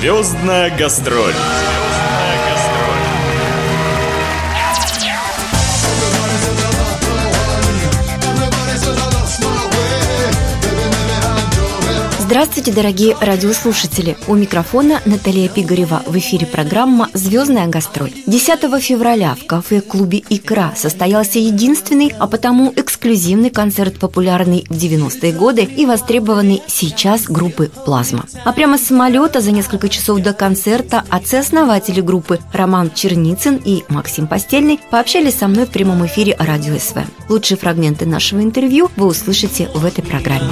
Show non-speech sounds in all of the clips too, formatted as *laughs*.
Звездная гастроль. Здравствуйте, дорогие радиослушатели! У микрофона Наталья Пигарева. В эфире программа «Звездная гастроль». 10 февраля в кафе-клубе «Икра» состоялся единственный, а потому эксклюзивный концерт, популярный в 90-е годы и востребованный сейчас группы «Плазма». А прямо с самолета за несколько часов до концерта отцы-основатели группы Роман Черницын и Максим Постельный пообщались со мной в прямом эфире радио СВ. Лучшие фрагменты нашего интервью вы услышите в этой программе.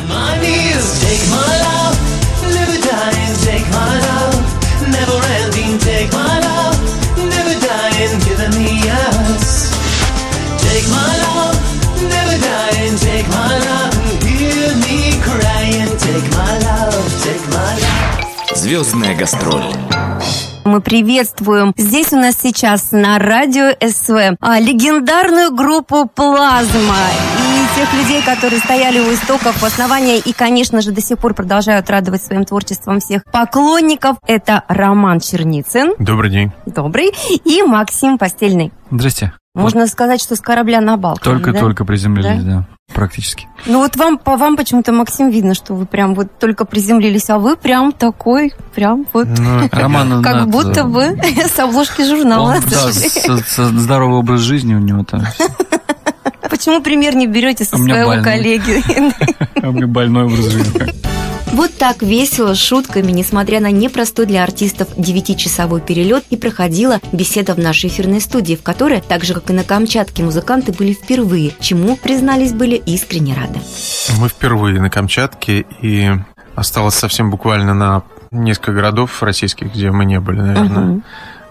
Звездная гастроль. Мы приветствуем здесь у нас сейчас на радио СВ а, легендарную группу «Плазма» и тех людей, которые стояли у истоков основания и, конечно же, до сих пор продолжают радовать своим творчеством всех поклонников. Это Роман Черницын. Добрый день. Добрый. И Максим Постельный. Здрасте. Можно сказать, что с корабля на бал. Только-только приземлились, да? Практически. Ну вот вам, по вам почему-то, Максим, видно, что вы прям вот только приземлились, а вы прям такой, прям вот, ну, *laughs* Роман, как будто бы *laughs* с обложки журнала. Он, да, *laughs* здоровый образ жизни у него там. Почему пример не берете со своего коллеги? У меня больной образ жизни. Вот так весело, шутками, несмотря на непростой для артистов девятичасовой перелет, и проходила беседа в нашей эфирной студии, в которой, так же, как и на Камчатке, музыканты были впервые, чему, признались, были искренне рады. Мы впервые на Камчатке, и осталось совсем буквально на несколько городов российских, где мы не были, наверное. Угу.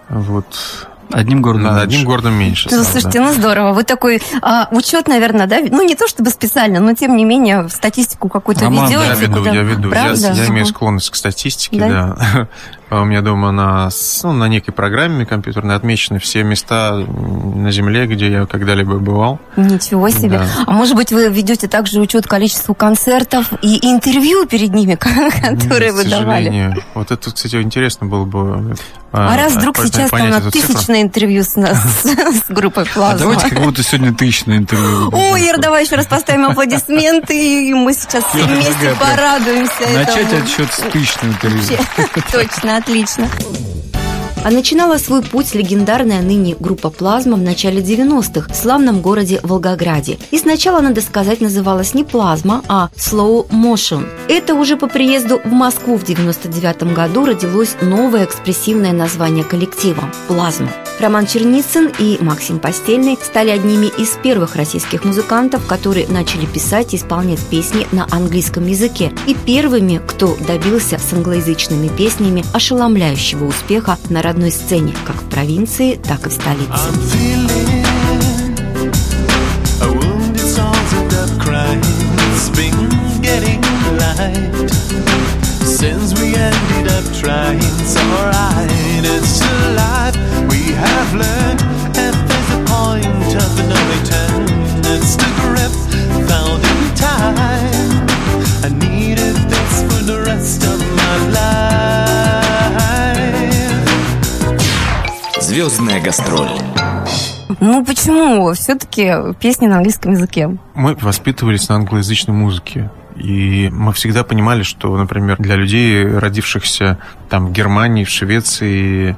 Вот Одним городом да, меньше. Одним городом меньше. Ну, слушайте, да. ну здорово. Вы такой а, учет, наверное, да? Ну, не то чтобы специально, но тем не менее статистику какую-то ведете. я веду, я веду. Я, я имею склонность к статистике, да. да. *laughs* А у меня дома на, ну, на некой программе компьютерной отмечены все места на Земле, где я когда-либо бывал. Ничего себе. Да. А может быть, вы ведете также учет количеству концертов и интервью перед ними, *laughs* которые Нет, вы давали? Вот это, кстати, интересно было бы а, а раз вдруг сейчас там на тысячное интервью с, нас, *laughs* с группой Плазма. А давайте как будто сегодня тысячное интервью. *laughs* Ой, Ир, давай еще раз поставим аплодисменты, и мы сейчас все вместе порадуемся Начать отсчет с тысячного интервью. Точно, отлично. А начинала свой путь легендарная ныне группа «Плазма» в начале 90-х в славном городе Волгограде. И сначала, надо сказать, называлась не «Плазма», а «Slow Motion». Это уже по приезду в Москву в 99 году родилось новое экспрессивное название коллектива – «Плазма». Роман Черницын и Максим Постельный стали одними из первых российских музыкантов, которые начали писать и исполнять песни на английском языке, и первыми, кто добился с англоязычными песнями ошеломляющего успеха на родной сцене, как в провинции, так и в столице. Since Звездная гастроль. Ну почему? Все-таки песни на английском языке. Мы воспитывались на англоязычной музыке. И мы всегда понимали, что, например, для людей, родившихся там в Германии, в Швеции,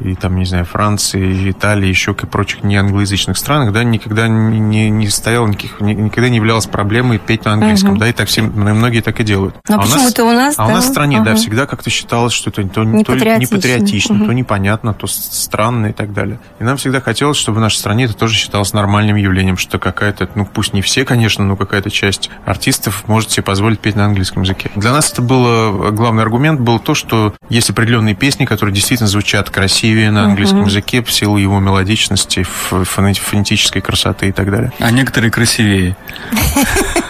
и там, не знаю, Франции, Италии, еще и прочих неанглоязычных странах, да, никогда не, не стояло никаких, никогда не являлось проблемой петь на английском, угу. да, и так все, многие так и делают. Но а почему-то у нас, А да? у нас в стране, угу. да, всегда как-то считалось, что это то, не, то не патриотично, угу. то непонятно, то странно и так далее. И нам всегда хотелось, чтобы в нашей стране это тоже считалось нормальным явлением, что какая-то, ну, пусть не все, конечно, но какая-то часть артистов может себе позволить петь на английском языке. Для нас это было, главный аргумент был то, что есть определенные песни, которые действительно звучат красиво, красивее на английском uh-huh. языке в силу его мелодичности, фонетической красоты и так далее. А некоторые красивее. *laughs*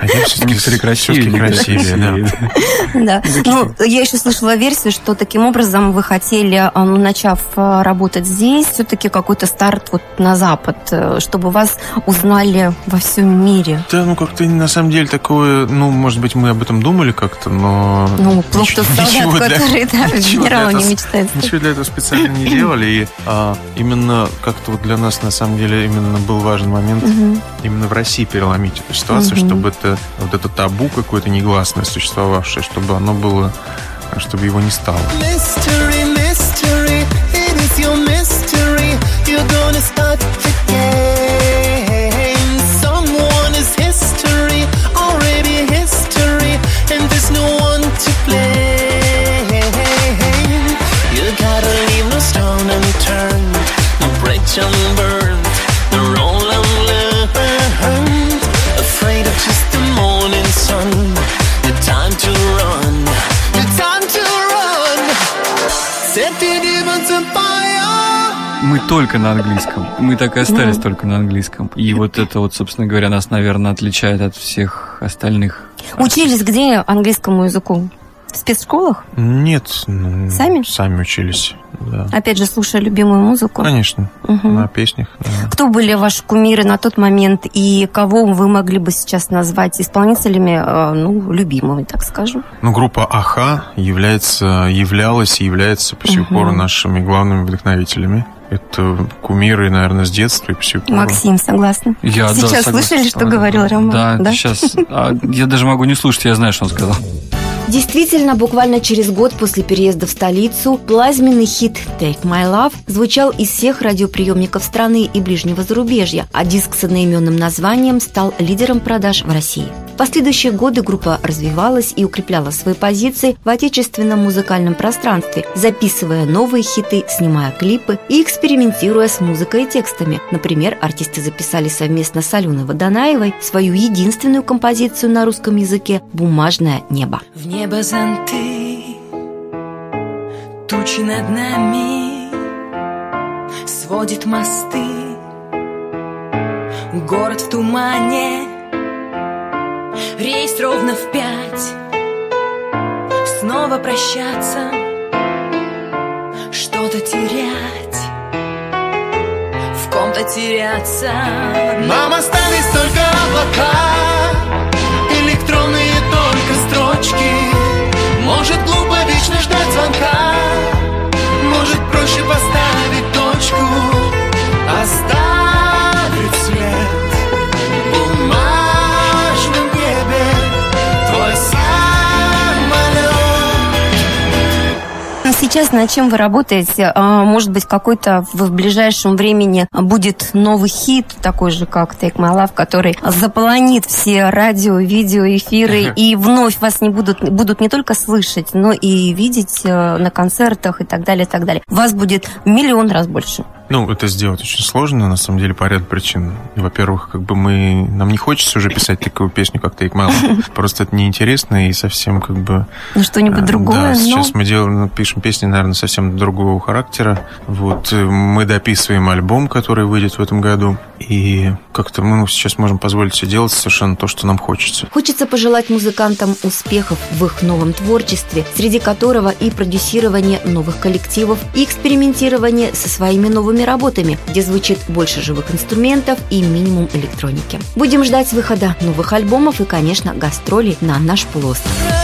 А я все-таки все красивее. красивее, да. *laughs* Ну, я еще слышала версию, что таким образом вы хотели, а, ну, начав а, работать здесь, все-таки какой-то старт вот на Запад, э, чтобы вас узнали во всем мире. Да, ну как-то на самом деле такое, ну, может быть, мы об этом думали как-то, но... Ну, плохо солдат, ничего который, да, *laughs* генералом не мечтает. Ничего для этого специально не делали, и а, именно как-то вот для нас, на самом деле, именно был важный момент именно в России переломить эту ситуацию, чтобы это, вот это табу какое-то негласное существовавшее, чтобы оно было, чтобы его не стало. Mystery, Мы только на английском. Мы так и остались ну. только на английском. И вот это вот, собственно говоря, нас, наверное, отличает от всех остальных. Учились где английскому языку? В спецшколах? Нет. Сами? Сами учились. Да. Опять же, слушая любимую музыку? Конечно, угу. на песнях. Да. Кто были ваши кумиры на тот момент и кого вы могли бы сейчас назвать исполнителями, э, ну, любимыми, так скажем? Ну, группа Аха является, являлась и является по сих угу. пор нашими главными вдохновителями. Это кумиры, наверное, с детства и по сих пор. Максим, согласен. Я, Сейчас да, слышали, что говорил Роман? Да, да? сейчас. А, я даже могу не слушать, я знаю, что он сказал. Действительно, буквально через год после переезда в столицу плазменный хит «Take My Love» звучал из всех радиоприемников страны и ближнего зарубежья, а диск с одноименным названием стал лидером продаж в России. Последующие годы группа развивалась и укрепляла свои позиции в отечественном музыкальном пространстве, записывая новые хиты, снимая клипы и экспериментируя с музыкой и текстами. Например, артисты записали совместно с Аленой Водонаевой свою единственную композицию на русском языке «Бумажное небо». В небо зонты, тучи над нами Сводит мосты, город в тумане Рейс ровно в пять, снова прощаться Что-то терять, в ком-то теряться. Нам остались только облака электронные только строчки. Может глупо вечно ждать звонка Может проще поставить точку. Оставить сейчас над чем вы работаете? А, может быть, какой-то в ближайшем времени будет новый хит, такой же, как Take My Love, который заполонит все радио, видео, эфиры, и вновь вас не будут, будут не только слышать, но и видеть э, на концертах и так далее, и так далее. Вас будет миллион раз больше. Ну, это сделать очень сложно, на самом деле, по ряду причин. Во-первых, как бы мы... Нам не хочется уже писать такую песню, как Take My. *laughs* Просто это неинтересно и совсем как бы... Ну, что-нибудь э, другое, Да, сейчас мы делаем, пишем песни, наверное, совсем другого характера. Вот. Э, мы дописываем альбом, который выйдет в этом году. И как-то мы сейчас можем позволить себе делать совершенно то, что нам хочется. Хочется пожелать музыкантам успехов в их новом творчестве, среди которого и продюсирование новых коллективов, и экспериментирование со своими новыми новыми работами, где звучит больше живых инструментов и минимум электроники. Будем ждать выхода новых альбомов и, конечно, гастролей на наш полуостров.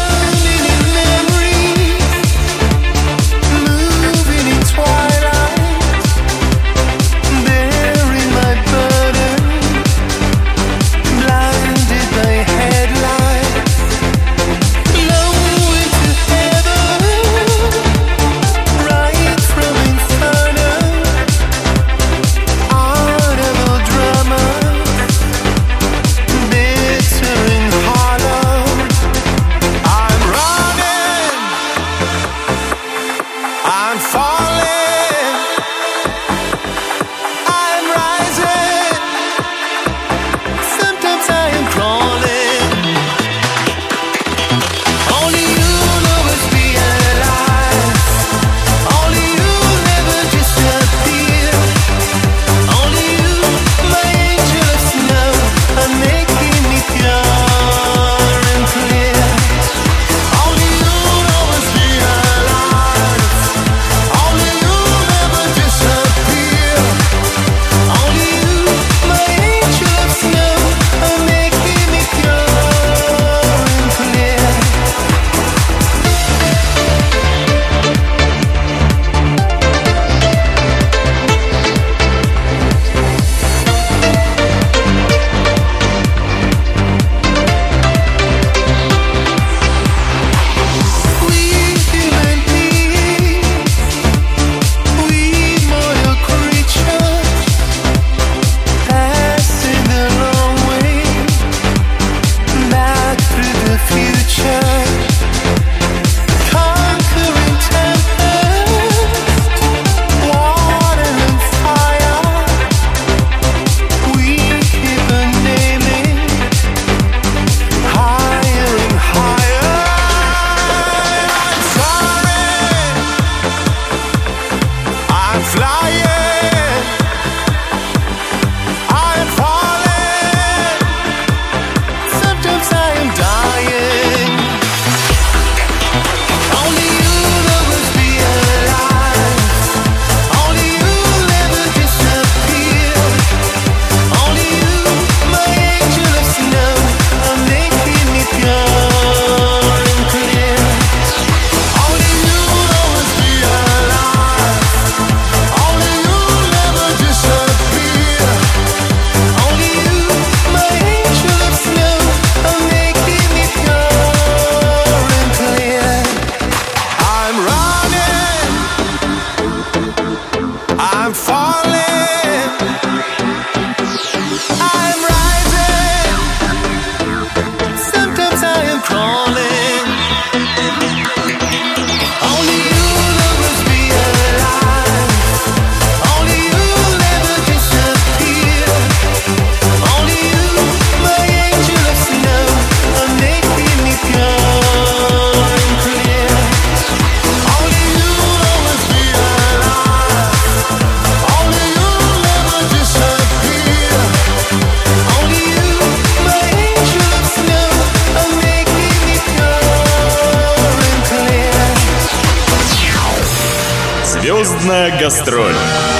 yeah. Звездная гастроль.